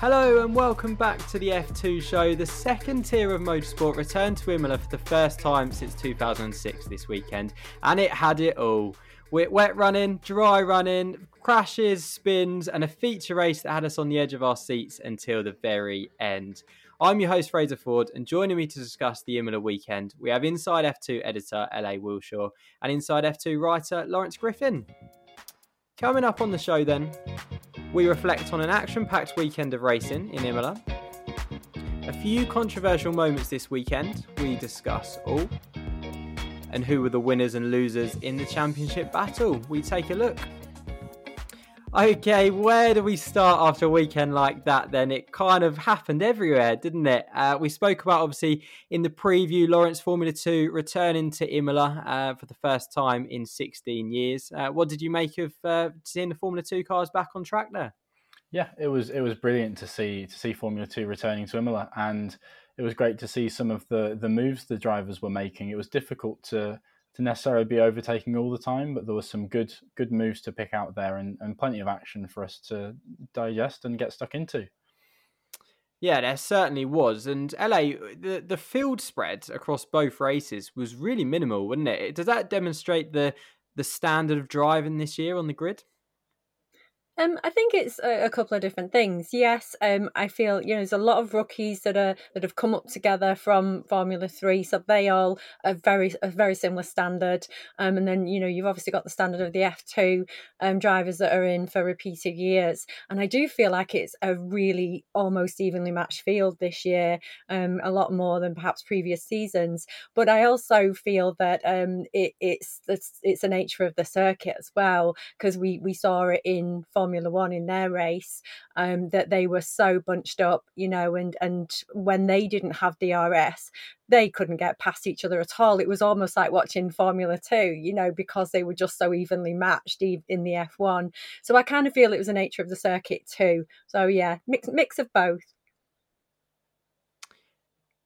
Hello and welcome back to the F2 show. The second tier of motorsport returned to Imola for the first time since 2006 this weekend, and it had it all. Wet running, dry running, crashes, spins, and a feature race that had us on the edge of our seats until the very end. I'm your host, Fraser Ford, and joining me to discuss the Imola weekend, we have Inside F2 editor, LA Wilshaw, and Inside F2 writer, Lawrence Griffin. Coming up on the show, then, we reflect on an action packed weekend of racing in Imola. A few controversial moments this weekend, we discuss all. And who were the winners and losers in the championship battle? We take a look. Okay, where do we start after a weekend like that then? It kind of happened everywhere, didn't it? Uh, we spoke about, obviously, in the preview, Lawrence Formula 2 returning to Imola uh, for the first time in 16 years. Uh, what did you make of uh, seeing the Formula 2 cars back on track there? Yeah, it was it was brilliant to see to see Formula 2 returning to Imola and it was great to see some of the the moves the drivers were making. It was difficult to to necessarily be overtaking all the time, but there was some good good moves to pick out there and, and plenty of action for us to digest and get stuck into. Yeah, there certainly was. And LA, uh, the, the field spread across both races was really minimal, wasn't it? Does that demonstrate the the standard of driving this year on the grid? Um, I think it's a, a, couple of different things. Yes, um, I feel you know there's a lot of rookies that are that have come up together from Formula Three, so they all are very a very similar standard. Um, and then you know you've obviously got the standard of the F two um, drivers that are in for repeated years, and I do feel like it's a really almost evenly matched field this year, um, a lot more than perhaps previous seasons. But I also feel that um, it, it's it's it's the nature of the circuit as well because we we saw it in Formula Formula One in their race, um, that they were so bunched up, you know, and and when they didn't have DRS, they couldn't get past each other at all. It was almost like watching Formula Two, you know, because they were just so evenly matched in the F1. So I kind of feel it was the nature of the circuit too. So yeah, mix mix of both.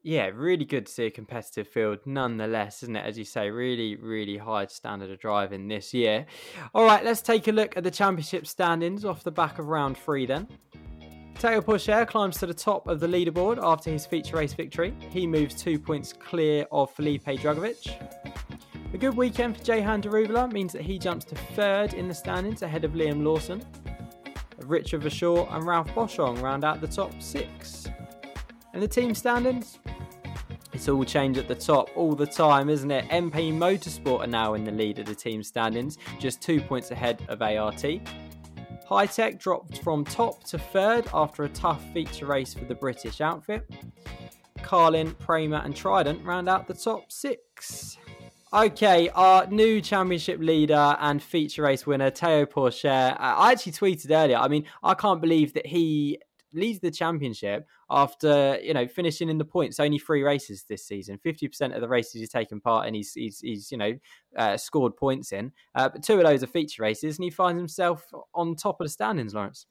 Yeah, really good to see a competitive field nonetheless, isn't it? As you say, really, really high standard of driving this year. All right, let's take a look at the championship standings off the back of round three then. Théo Pourchaire climbs to the top of the leaderboard after his feature race victory. He moves two points clear of Felipe Drugovich. A good weekend for Jehan Daruvala means that he jumps to third in the standings ahead of Liam Lawson. Richard Verschoor and Ralph Boschung round out the top six. And the team standings, it's all change at the top all the time, isn't it? MP Motorsport are now in the lead of the team standings, just two points ahead of ART. Hitech dropped from top to third after a tough feature race for the British outfit. Carlin, Prema, and Trident round out the top six. Okay, our new championship leader and feature race winner, Théo Pourchaire. Uh, I actually tweeted earlier. I mean, I can't believe that he leads the championship after you know finishing in the points. Only three races this season. Fifty percent of the races he's taken part in, he's he's, he's you know uh, scored points in. Uh, but two of those are feature races, and he finds himself on top of the standings. Lawrence.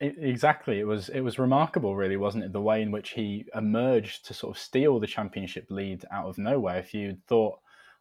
exactly, it was it was remarkable, really, wasn't it? The way in which he emerged to sort of steal the championship lead out of nowhere. If you thought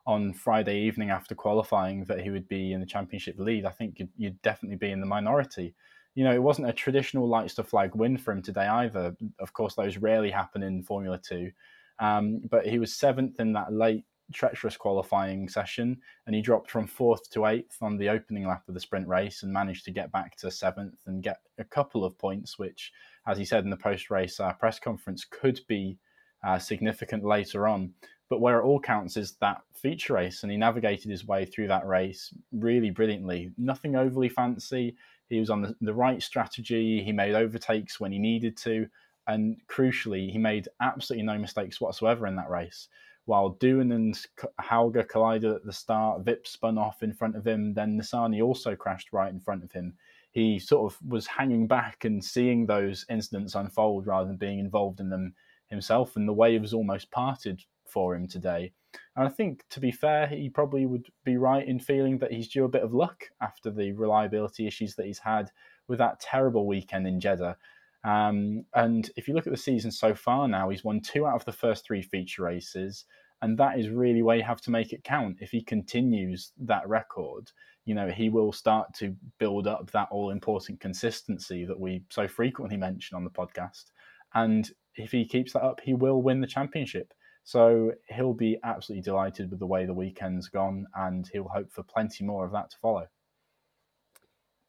on Friday evening after qualifying that he would be in the championship lead, I think you'd, you'd definitely be in the minority you know, it wasn't a traditional lights to flag win for him today either. Of course, those rarely happen in Formula Two. Um, but he was seventh in that late treacherous qualifying session, and he dropped from fourth to eighth on the opening lap of the sprint race and managed to get back to seventh and get a couple of points, which, as he said in the post race uh, press conference, could be uh, significant later on. But where it all counts is that feature race, and he navigated his way through that race really brilliantly. Nothing overly fancy, he was on the, the right strategy. He made overtakes when he needed to. And crucially, he made absolutely no mistakes whatsoever in that race. While Doohan and Hauger collided at the start, Vip spun off in front of him, then Nissany also crashed right in front of him. He sort of was hanging back and seeing those incidents unfold rather than being involved in them himself, and the waves almost parted for him today. And I think, to be fair, he probably would be right in feeling that he's due a bit of luck after the reliability issues that he's had with that terrible weekend in Jeddah. Um, and if you look at the season so far now, he's won two out of the first three feature races. And that is really where you have to make it count. If he continues that record, you know, he will start to build up that all important consistency that we so frequently mention on the podcast. And if he keeps that up, he will win the championship. So he'll be absolutely delighted with the way the weekend's gone, and he'll hope for plenty more of that to follow.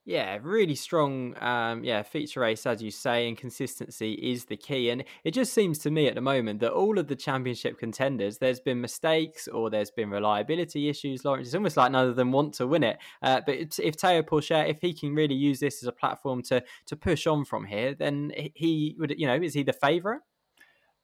Yeah, really strong. Um, yeah, feature race, as you say, and consistency is the key. And it just seems to me at the moment that all of the championship contenders, there's been mistakes or there's been reliability issues. Lawrence, it's almost like none of them want to win it. Uh, but if Théo Pourchaire, if he can really use this as a platform to to push on from here, then he would, you know, is he the favourite?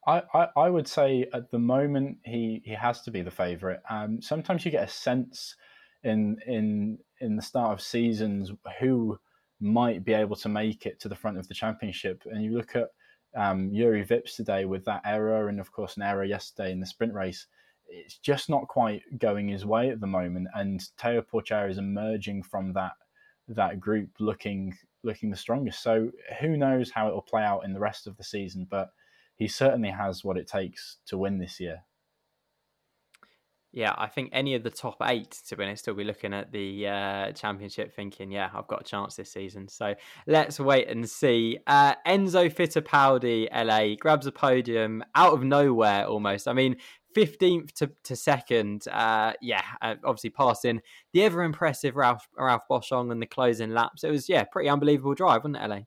I, I, would say at the moment he, he has to be the favourite. Um, sometimes you get a sense in in in the start of seasons who might be able to make it to the front of the championship. And you look at um, Juri Vips today with that error, and of course an error yesterday in the sprint race. It's just not quite going his way at the moment, and Théo Pourchaire is emerging from that that group looking looking the strongest. So who knows how it will play out in the rest of the season, but he certainly has what it takes to win this year. Yeah, I think any of the top eight, to be honest, will be looking at the uh, championship thinking, yeah, I've got a chance this season. So let's wait and see. Uh, Enzo Fittipaldi, LA, grabs a podium out of nowhere almost. I mean, 15th to, to second. Uh, yeah, uh, obviously passing the ever impressive Ralph, Ralph Boschung and the closing laps. It was, yeah, pretty unbelievable drive, wasn't it, LA?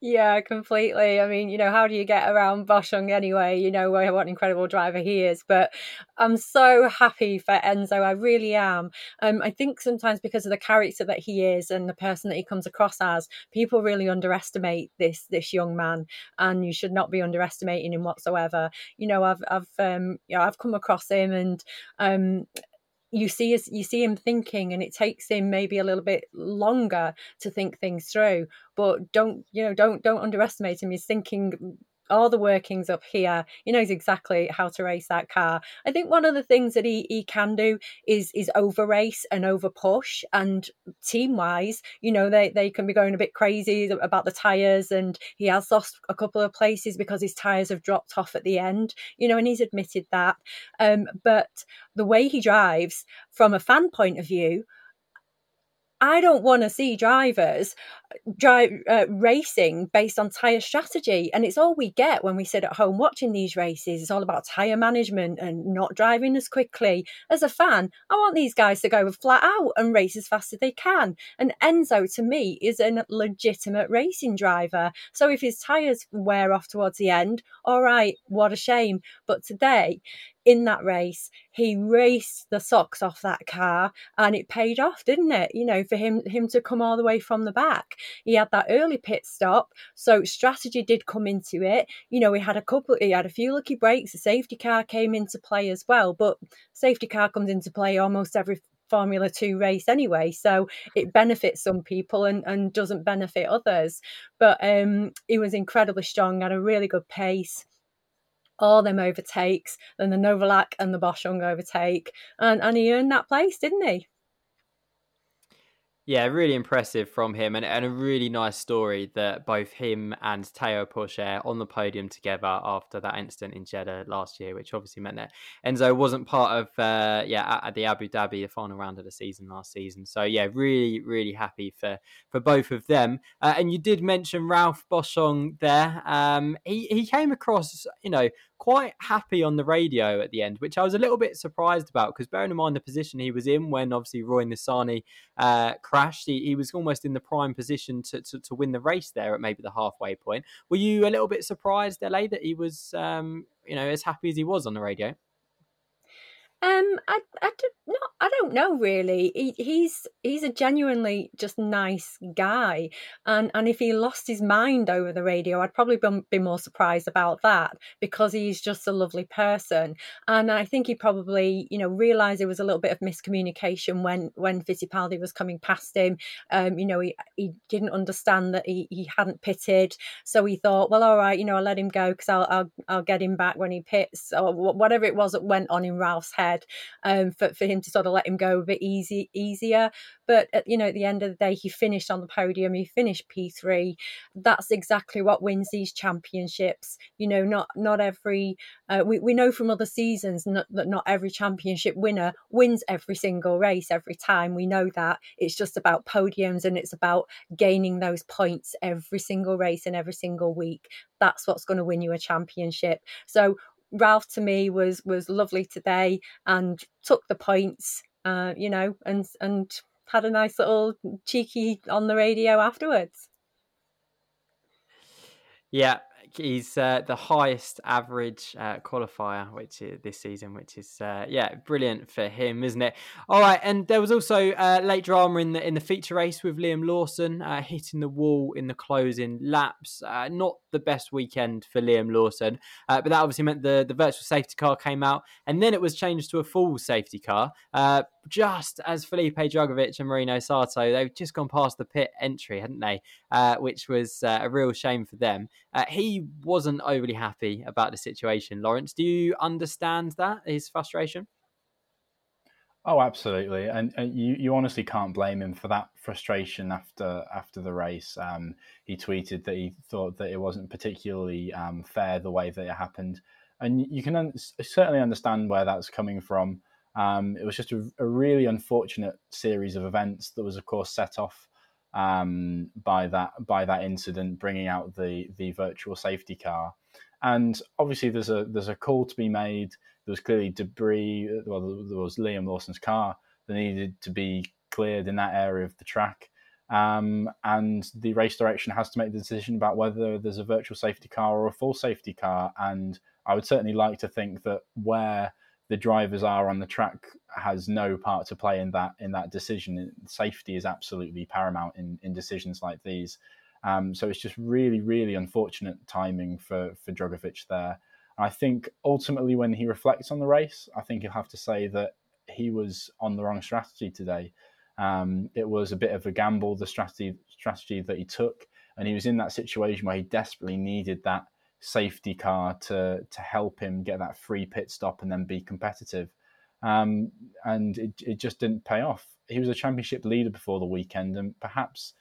Yeah, completely. I mean, you know, how do you get around Boschung anyway? You know, what an incredible driver he is. But I'm so happy for Enzo. I really am. Um, I think sometimes because of the character that he is and the person that he comes across as, people really underestimate this this young man, and you should not be underestimating him whatsoever. You know, I've I've um, know, I've come across him and um you see us you see him thinking and it takes him maybe a little bit longer to think things through but don't you know don't don't underestimate him. He's thinking all the workings up here. He knows exactly how to race that car. I think one of the things that he, he can do is is over race and over push. And team wise, you know, they, they can be going a bit crazy about the tyres. And he has lost a couple of places because his tyres have dropped off at the end, you know, and he's admitted that. Um, but the way he drives from a fan point of view, I don't want to see drivers uh, drive uh, racing based on tire strategy, and it's all we get when we sit at home watching these races. It's all about tire management and not driving as quickly. As a fan, I want these guys to go flat out and race as fast as they can. And Enzo, to me, is a legitimate racing driver. So if his tires wear off towards the end, all right, what a shame. But today, in that race. He raced the socks off that car and it paid off, didn't it? You know, for him him to come all the way from the back. He had that early pit stop, so strategy did come into it. You know, he had a couple he had a few lucky breaks, the safety car came into play as well, but safety car comes into play almost every Formula Two race anyway, so it benefits some people and, and doesn't benefit others. But um, he was incredibly strong, had a really good pace all them overtakes, then the Novalak and the Boschung overtake, and and he earned that place, didn't he? Yeah, really impressive from him, and, and a really nice story that both him and Théo Pourchaire on the podium together after that incident in Jeddah last year, which obviously meant that Enzo wasn't part of uh, yeah at the Abu Dhabi, the final round of the season last season. So yeah, really really happy for for both of them. Uh, and you did mention Ralph Boschung there. Um, he he came across you know quite happy on the radio at the end, which I was a little bit surprised about because bearing in mind the position he was in when obviously Roy Nissany uh, crashed, he, he, was almost in the prime position to, to, to, win the race there at maybe the halfway point. Were you a little bit surprised, LA, that he was, um, you know, as happy as he was on the radio? Um, I, I don't, I don't know really. He, he's he's a genuinely just nice guy, and and if he lost his mind over the radio, I'd probably be, be more surprised about that because he's just a lovely person, and I think he probably you know realised there was a little bit of miscommunication when when Fittipaldi was coming past him. Um, you know he he didn't understand that he, he hadn't pitted, so he thought, well, all right, you know, I'll let him go because I'll, I'll I'll get him back when he pits or whatever it was that went on in Ralph's head um, for, for him to sort of let him go a bit easy easier. But at, you know, at the end of the day, he finished on the podium. He finished P3. That's exactly what wins these championships. You know, not not every uh, we we know from other seasons not, that not every championship winner wins every single race every time. We know that it's just about podiums and it's about gaining those points every single race and every single week. That's what's going to win you a championship. So Ralph to me was was lovely today and took the points, uh, you know, and and had a nice little cheeky on the radio afterwards. Yeah, he's uh, the highest average uh, qualifier, which is this season, which is uh, yeah, brilliant for him, isn't it? All right, and there was also uh, late drama in the in the feature race with Liam Lawson uh, hitting the wall in the closing laps. Uh, not the best weekend for Liam Lawson, but that obviously meant the the virtual safety car came out, and then it was changed to a full safety car just as Felipe Drugovich and Marino Sato, they've just gone past the pit entry, hadn't they? Uh, which was uh, a real shame for them. Uh, he wasn't overly happy about the situation. Lawrence, do you understand that his frustration? Oh, absolutely, and, and, you you honestly can't blame him for that frustration after after the race. Um, he tweeted that he thought that it wasn't particularly um, fair the way that it happened, and you can un- certainly understand where that's coming from. Um, it was just a, a, really unfortunate series of events that was, of course, set off um, by that by that incident, bringing out the the virtual safety car. And obviously, there's a there's a call to be made. There was clearly debris. Well, there was Liam Lawson's car that needed to be cleared in that area of the track. Um, and the race direction has to make the decision about whether there's a virtual safety car or a full safety car. And I would certainly like to think that where the drivers are on the track has no part to play in that in that decision. Safety is absolutely paramount in, in decisions like these. Um, so it's just really, really unfortunate timing for for Drugovich there. I think ultimately, when he reflects on the race, I think he'll have to say that he was on the wrong strategy today. Um, it was a bit of a gamble, the strategy strategy that he took, and he was in that situation where he desperately needed that safety car to to help him get that free pit stop and then be competitive. Um, and it, it just didn't pay off. He was a championship leader before the weekend, and perhaps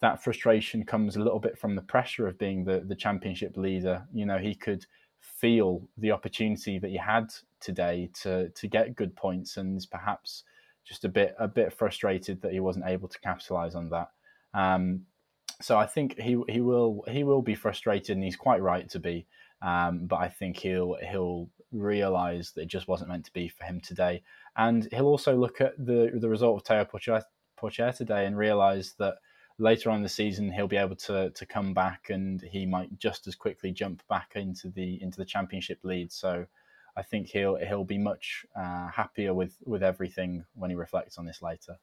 that frustration comes a little bit from the pressure of being the, the championship leader. You know, he could feel the opportunity that he had today to to get good points, and perhaps just a bit a bit frustrated that he wasn't able to capitalize on that. Um, so I think he he will he will be frustrated, and he's quite right to be. Um, but I think he'll he'll realise that it just wasn't meant to be for him today, and he'll also look at the the result of Théo Pourchaire, today and realise that later on in the season he'll be able to to come back and he might just as quickly jump back into the into the championship lead. So I think he'll he'll be much uh, happier with with everything when he reflects on this later.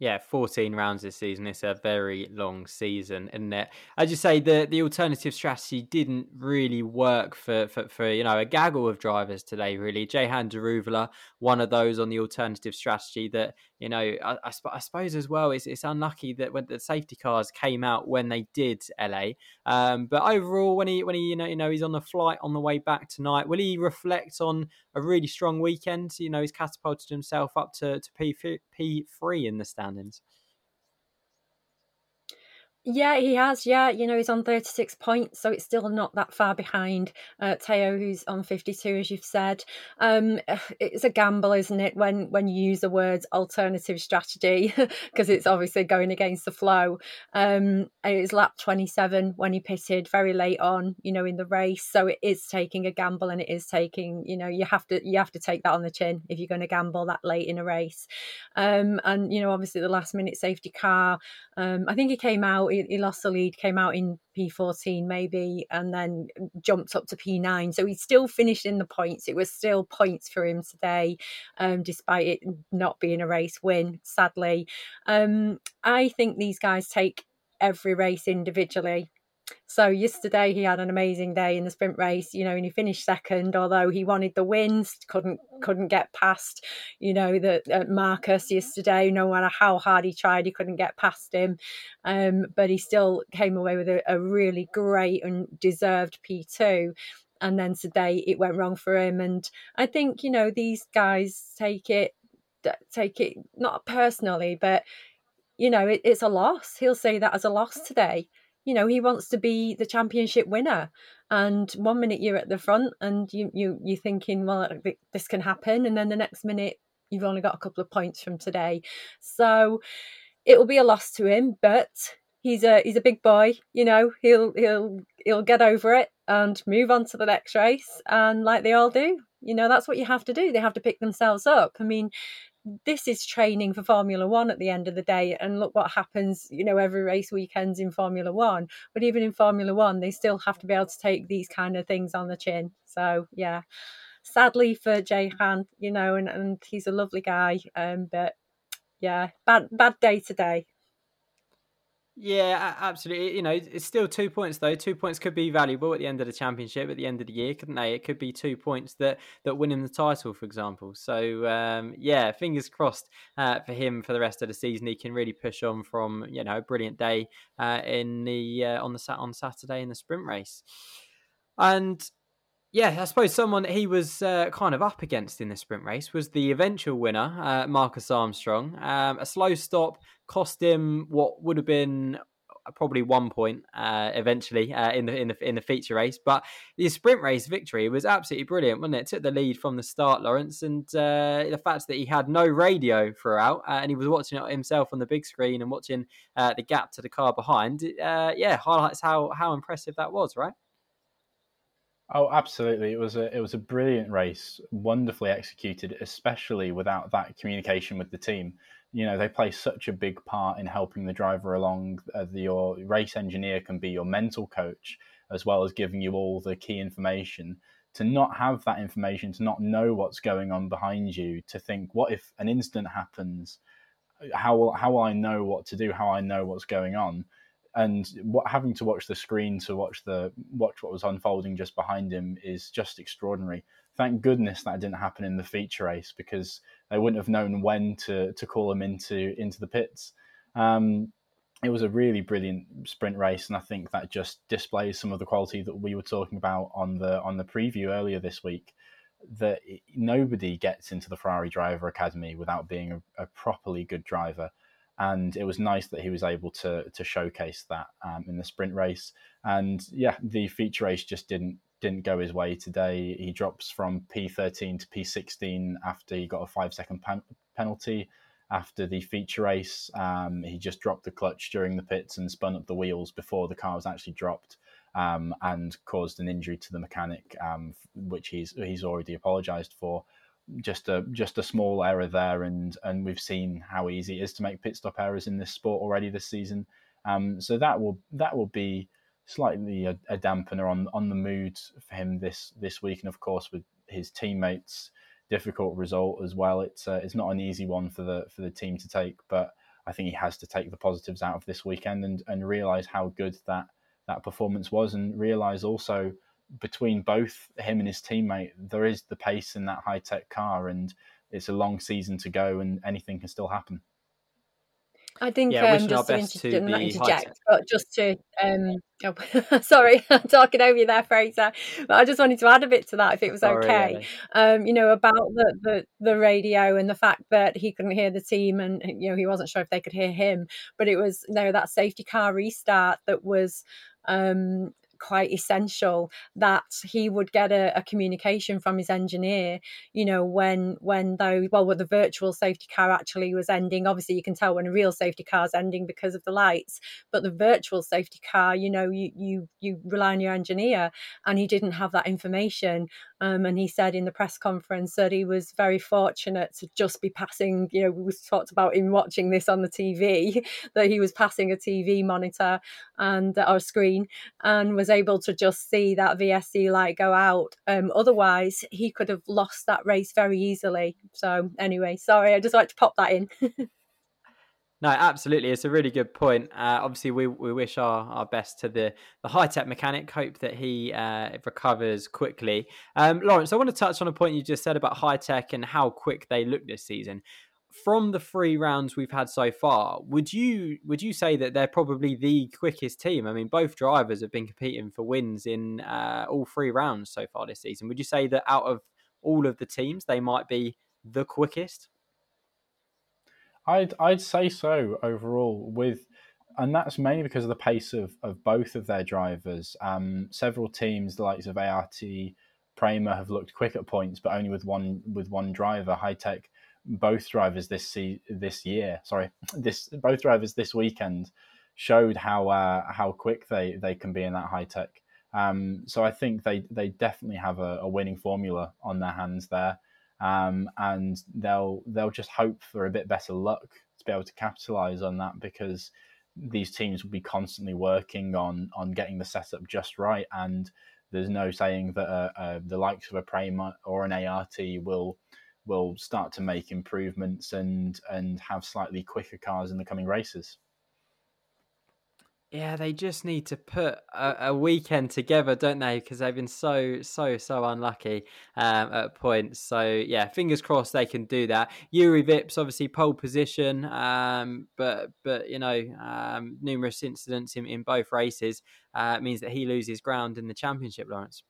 Yeah, 14 rounds this season. It's a very long season, isn't it? As you say, the, the alternative strategy didn't really work for, for, for you know a gaggle of drivers today. Really, Jehan Daruvala, one of those on the alternative strategy that you know, I, I, I, suppose as well, it's, it's unlucky that when the safety cars came out when they did LA. Um, but overall, when he when he you know you know he's on the flight on the way back tonight, will he reflect on a really strong weekend? You know, he's catapulted himself up to to P P three in the standings. Yeah, he has. Yeah, you know, he's on 36 points, so it's still not that far behind uh, Théo, who's on 52, as you've said. Um, it's a gamble, isn't it, when when you use the words alternative strategy, because it's obviously going against the flow. Um, it was lap 27 when he pitted very late on, you know, in the race, so it is taking a gamble, and it is taking, you know, you have to you have to take that on the chin if you're going to gamble that late in a race. Um, and you know, obviously the last minute safety car. Um, I think he came he, he, lost the lead, came out in P14 maybe, and then jumped up to P9. So he still finished in the points. It was still points for him today, um, despite it not being a race win, sadly. Um, I think these guys take every race individually. So yesterday he had an amazing day in the sprint race, you know, and he finished second. Although he wanted the wins, couldn't couldn't get past, you know, the uh, Marcus yesterday. No matter how hard he tried, he couldn't get past him. Um, but he still came away with a, a really great and deserved P two. and then today it went wrong for him. And I think you know these guys take it take it not personally, but you know it, it's a loss. He'll say that as a loss today. You know he wants to be the championship winner, and one minute you're at the front and you you you're thinking, well, this can happen, and then the next minute you've only got a couple of points from today. So it will be a loss to him, but he's a he's a big boy. You know, he'll he'll he'll get over it and move on to the next race. And like they all do, you know, that's what you have to do. They have to pick themselves up. I mean, this is training for Formula One at the end of the day. And look what happens, you know, every race weekends in Formula One. But even in Formula One, they still have to be able to take these kind of things on the chin. So yeah. Sadly for Jehan, you know, and, and he's a lovely guy. Um, but yeah, bad bad day today. Yeah, absolutely. You know, it's still two points though. Two points could be valuable at the end of the championship, at the end of the year, couldn't they? It could be two points that that win him the title, for example. So um, yeah, fingers crossed uh, for him for the rest of the season. He can really push on from you know a brilliant day uh, in the uh, on the sat on Saturday in the sprint race, and yeah, I suppose someone he was uh, kind of up against in the sprint race was the eventual winner, uh, Marcus Armstrong. Um, a slow stop cost him what would have been uh, probably one point uh, eventually uh, in the in the in the feature race, but the sprint race victory was absolutely brilliant, wasn't it? Took the lead from the start, Lawrence, and uh, the fact that he had no radio throughout and he was watching it himself on the big screen and watching the gap to the car behind, yeah, highlights how how impressive that was, right? Oh, absolutely! It was a it was a brilliant race, wonderfully executed, especially without that communication with the team. You know, they play such a big part in helping the driver along. Uh, the, your race engineer can be your mental coach as well as giving you all the key information. To not have that information, to not know what's going on behind you, to think, what if an incident happens? How will how will I know what to do? How I know what's going on? And what having to watch the screen to watch the watch what was unfolding just behind him is just extraordinary. Thank goodness that didn't happen in the feature race because they wouldn't have known when to to call him into into the pits. Um, it was a really brilliant sprint race, and I think that just displays some of the quality that we were talking about on the on the preview earlier this week. That nobody gets into the Ferrari Driver Academy without being a, a properly good driver and it was nice that he was able to to showcase that um, in the sprint race. And yeah, the feature race just didn't didn't go his way today. He drops from P13 to P16 after he got a five second pen- penalty. After the feature race, um, he just dropped the clutch during the pits and spun up the wheels before the car was actually dropped. Um, and caused an injury to the mechanic, um, which he's he's already apologised for just a just a small error there, and and we've seen how easy it is to make pit stop errors in this sport already this season. Um, so that will that will be slightly a, a, dampener on on the mood for him this this week, and of course with his teammates, difficult result as well. It's uh, it's not an easy one for the for the team to take, but I think he has to take the positives out of this weekend and and realize how good that that performance was, and realize also between both him and his teammate, there is the pace in that Hitech car, and it's a long season to go, and anything can still happen. I think yeah, um, just to, inter- to not interject, but just to um, oh, sorry, I'm talking over you there, Fraser. But I just wanted to add a bit to that, if it was sorry, okay. Um, you know about the, the the radio and the fact that he couldn't hear the team, and you know he wasn't sure if they could hear him. But it was you know that safety car restart that was um, quite essential that he would get a, a, communication from his engineer you know when when though well when the virtual safety car actually was ending. Obviously you can tell when a real safety car is ending because of the lights but the virtual safety car you know you you you rely on your engineer and he didn't have that information um, and he said in the press conference that he was very fortunate to just be passing you know we talked about him watching this on the tv that he was passing a tv monitor and uh, or screen and was able to just see that VSC light go out. Um, otherwise, he could have lost that race very easily. So, anyway, sorry, I just like to pop that in. No, absolutely. It's a really good point. Uh, obviously, we, we wish our, our best to the, the Hitech mechanic. Hope that he uh, recovers quickly. Um, Lawrence, I want to touch on a point you just said about Hitech and how quick they look this season. from the three rounds we've had so far, would you would you say that they're probably the quickest team? I mean, both drivers have been competing for wins in uh, all three rounds so far this season. Would you say that out of all of the teams, they might be the quickest? I'd I'd say so overall with and that's mainly because of the pace of, of both of their drivers. Um, several teams, the likes of ART, Prema, have looked quick at points, but only with one with one driver. Hitech, both drivers this se- this year, sorry, this both drivers this weekend showed how uh, how quick they, they can be in that Hitech. Um, so I think they they definitely have a, a winning formula on their hands there um, and they'll they'll just hope for a bit better luck to be able to capitalize on that because these teams will be constantly working on on getting the setup just right and there's no saying that uh, uh, the likes of a Prema or an ART will will start to make improvements and and have slightly quicker cars in the coming races. Yeah, they just need to put a, a weekend together, don't they? Because they've been so, so, so unlucky um, at points. So, yeah, fingers crossed they can do that. Juri Vips, obviously, pole position, um, but, but you know, um, numerous incidents in, in both races uh, means that he loses ground in the championship, Lawrence.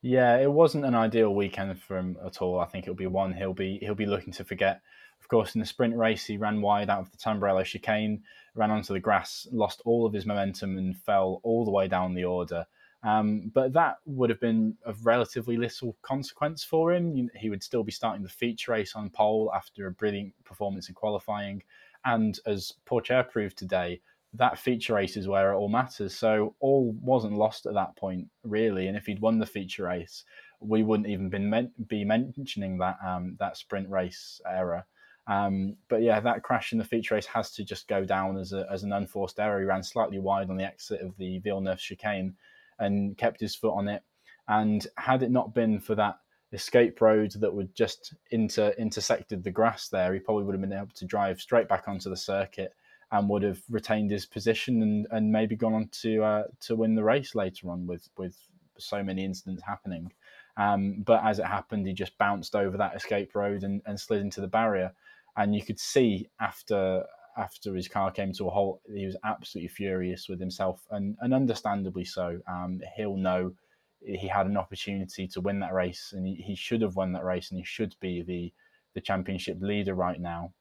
Yeah, it wasn't an ideal weekend for him at all. I think it'll be one he'll be he'll be looking to forget of course, in the sprint race, he ran wide out of the Tamburello chicane, ran onto the grass, lost all of his momentum, and fell all the way down the order. Um, but that would have been of relatively little consequence for him. He would still be starting the feature race on pole after a brilliant performance in qualifying. And as Pourchaire proved today, that feature race is where it all matters. So all wasn't lost at that point, really. And if he'd won the feature race, we wouldn't even been be mentioning that um, that sprint race error. Um, but yeah, that crash in the feature race has to just go down as, a, as an unforced error. He ran slightly wide on the exit of the Villeneuve chicane and kept his foot on it. And had it not been for that escape road that would just inter intersected the grass there, he probably would have been able to drive straight back onto the circuit and would have retained his position and, and maybe gone on to uh, to win the race later on with with so many incidents happening. Um, but as it happened, he just bounced over that escape road and, and slid into the barrier and you could see after after his car came to a halt, he was absolutely furious with himself, and and understandably so. Um, he'll know he had an opportunity to win that race, and he, he should have won that race, and he should be the the championship leader right now.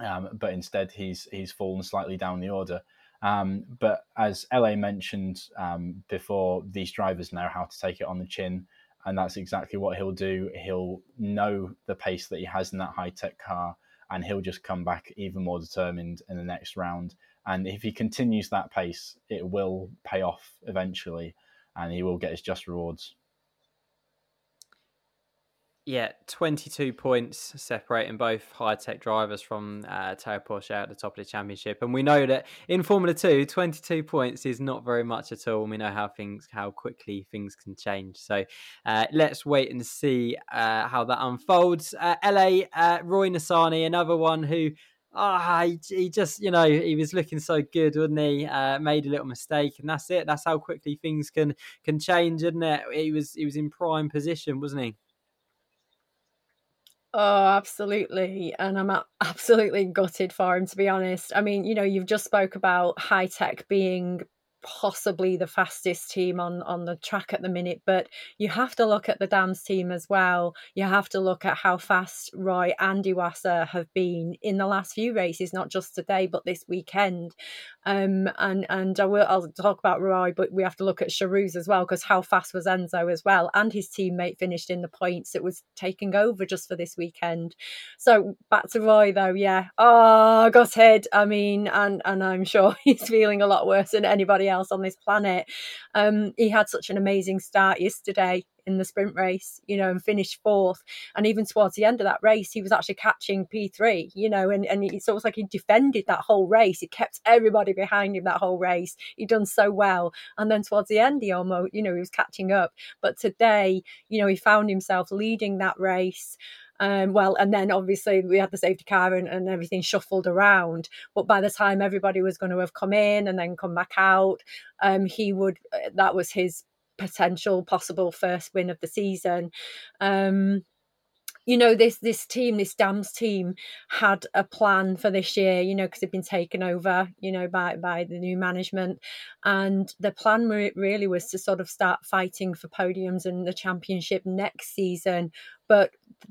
Um, but instead, he's he's fallen slightly down the order. Um, but as LA mentioned um, before, these drivers know how to take it on the chin, and that's exactly what he'll do. He'll know the pace that he has in that Hitech car and he'll just come back even more determined in the next round. And if he continues that pace, it will pay off eventually, and he will get his just rewards. Yeah, 22 points separating both Hitech drivers from uh, Théo Pourchaire at the top of the championship. And we know that in Formula 2, 22 points is not very much at all. We know how things, how quickly things can change. So uh, let's wait and see uh, how that unfolds. Uh, LA, uh, Roy Nissany, another one who Ah, oh, he, he, just, you know, he was looking so good, wasn't he? Uh, made a little mistake, and that's it. That's how quickly things can can change, isn't it? He was he was in prime position, wasn't he? Oh, absolutely. And I'm absolutely gutted for him, to be honest. I mean, you know, you've just spoke about Hitech being possibly the fastest team on on the track at the minute but you have to look at the dams team as well you have to look at how fast roy and iwasa have been in the last few races not just today but this weekend um and and i will i'll talk about roy but we have to look at Charouz as well because how fast was enzo as well and his teammate finished in the points it was taking over just for this weekend. So back to roy though yeah. Oh got it i mean and and i'm sure he's feeling a lot worse than anybody else on this planet. Um, he had such an amazing start yesterday in the sprint race, you know, and finished fourth. And even towards the end of that race, he was actually catching P3, you know, and, and it's almost like he defended that whole race. He kept everybody behind him that whole race. He'd done so well. And then towards the end, he almost, you know, he was catching up. But today, you know, he found himself leading that race. Um, well, and then obviously we had the safety car and, and everything shuffled around. But by the time everybody was going to have come in and then come back out, um, he would, uh, that was his potential possible first win of the season. Um, you know this this team this dams team had a plan for this year you know because they've been taken over you know by by the new management and the plan really was to sort of start fighting for podiums and the championship next season but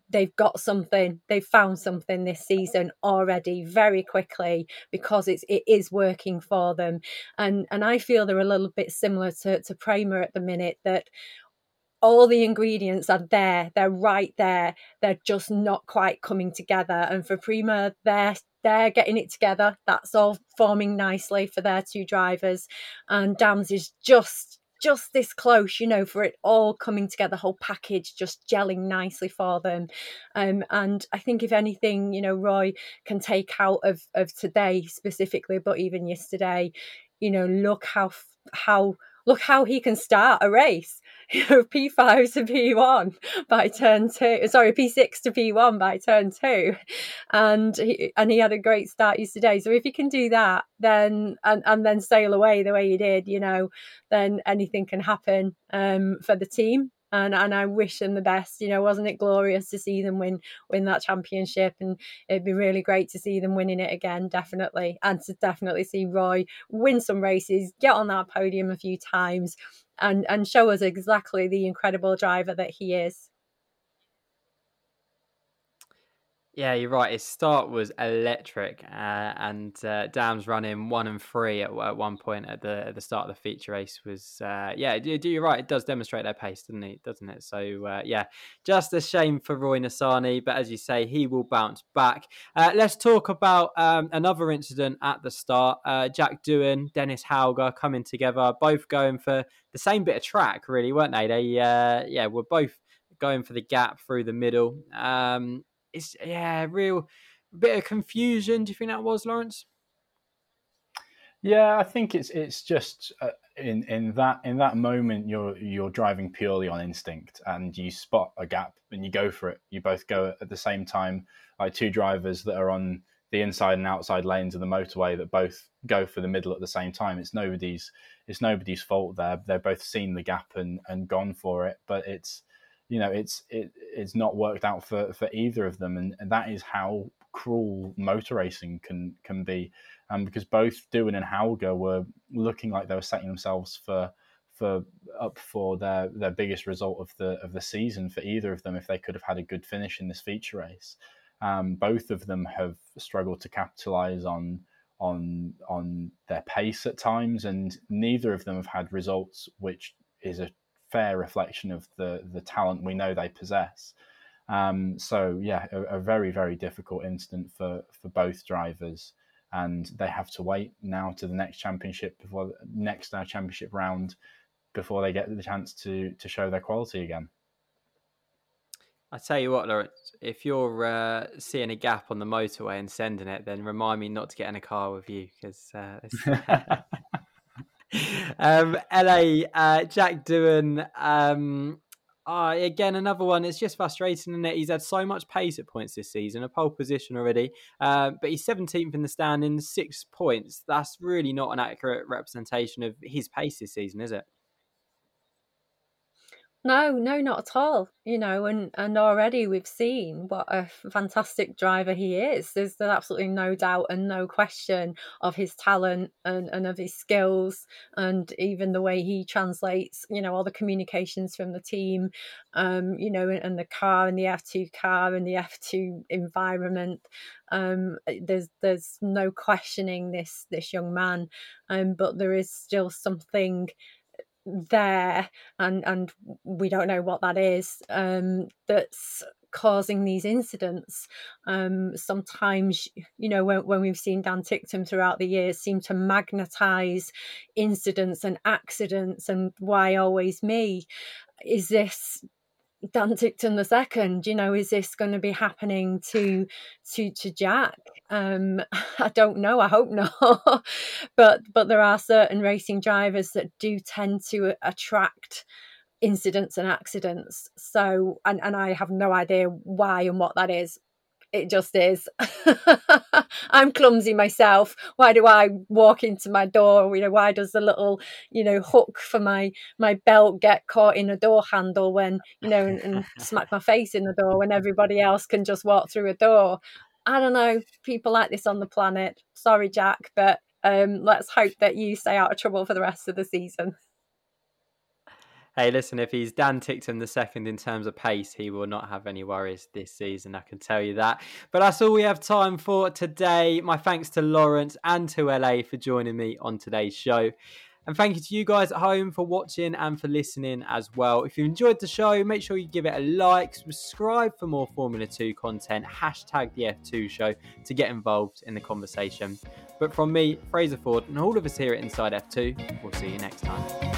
they've got something they've found something this season already very quickly because it's it is working for them. And and i feel they're a little bit similar to to Prema at the minute that all the ingredients are there they're right there they're just not quite coming together. And for prema they're they're getting it together. That's all forming nicely for their two drivers. And dams is just just this close you know for it all coming together whole package just gelling nicely for them. Um, and i think if anything you know roy can take out of of today specifically but even yesterday you know look how how look how he can start a race you know, P5 to P1 by turn two, sorry, P6 to P1 by turn two. And he, and he had a great start yesterday. So if you can do that, then, and, and then sail away the way he did, you know, then anything can happen um, for the team and and I wish them the best. You know, wasn't it glorious to see them win win that championship? And it'd be really great to see them winning it again, definitely, and to definitely see Roy win some races, get on that podium a few times, and and show us exactly the incredible driver that he is. Yeah, you're right. His start was electric, uh, and uh, Dams running one and three at, at, one point at the at the start of the feature race was uh, yeah. You're right. It does demonstrate their pace, doesn't it? Doesn't it? So uh, yeah, just a shame for Roy Nissany, but as you say, he will bounce back. Uh, let's talk about um, another incident at the start. Uh, Jack Doohan, Dennis Hauger coming together, both going for the same bit of track, really, weren't they? They yeah, were both going for the gap through the middle. Um, it's yeah, real bit of confusion. Do you think that was Lawrence? Yeah, I think it's it's just uh, in in that in that moment you're you're driving purely on instinct and you spot a gap and you go for it. You both go at the same time, like two drivers that are on the inside and outside lanes of the motorway that both go for the middle at the same time. It's nobody's it's nobody's fault there. They're both seen the gap and and gone for it, but it's you know it's it, it's not worked out for for either of them and, and that is how cruel motor racing can can be um, because both Doohan and Hauger were looking like they were setting themselves for for up for their their biggest result of the of the season for either of them if they could have had a good finish in this feature race. Um, both of them have struggled to capitalize on on on their pace at times, and neither of them have had results which is a fair reflection of the the talent we know they possess. Um, so yeah, a, a, very very difficult incident for for both drivers, and they have to wait now to the next championship before next uh, championship round before they get the chance to to show their quality again. I tell you what, Lawrence, if you're uh, seeing a gap on the motorway and sending it, then remind me not to get in a car with you because uh, um, LA, uh, Jack Doohan. Um, uh, again, another one. It's just frustrating, isn't it? He's had so much pace at points this season, a pole position already, uh, but he's 17th in the standings, six points. That's really not an accurate representation of his pace this season, is it? No, no, not at all. You know, and and already we've seen what a fantastic driver he is. There's, absolutely no doubt and no question of his talent and, and of his skills and even the way he translates, you know, all the communications from the team, um, you know, and, and the car and the F2 car and the F2 environment. Um, there's there's no questioning this this young man. Um, but there is still something there and and we don't know what that is um that's causing these incidents. Um sometimes you know when, when we've seen dan ticktum throughout the years seem to magnetize incidents and accidents and why always me is this Dan the second, you know, is this going to be happening to to to Jack? Um, I don't know. I hope not. but but there are certain racing drivers that do tend to attract incidents and accidents. So and and I have no idea why and what that is. It just is. I'm clumsy myself. Why do I walk into my door? You know, why does the little, you know, hook for my my belt get caught in a door handle when, you know, and, and smack my face in the door when everybody else can just walk through a door? I don't know. People like this on the planet. Sorry, Jack, but um, let's hope that you stay out of trouble for the rest of the season. Hey, listen, if he's Dan Ticktum the second in terms of pace, he will not have any worries this season, I can tell you that. But that's all we have time for today. My thanks to Lawrence and to LA for joining me on today's show. And thank you to you guys at home for watching and for listening as well. If you enjoyed the show, make sure you give it a like, subscribe for more Formula 2 content, hashtag the F2 show to get involved in the conversation. But from me, Fraser Ford, and all of us here at Inside F2, we'll see you next time.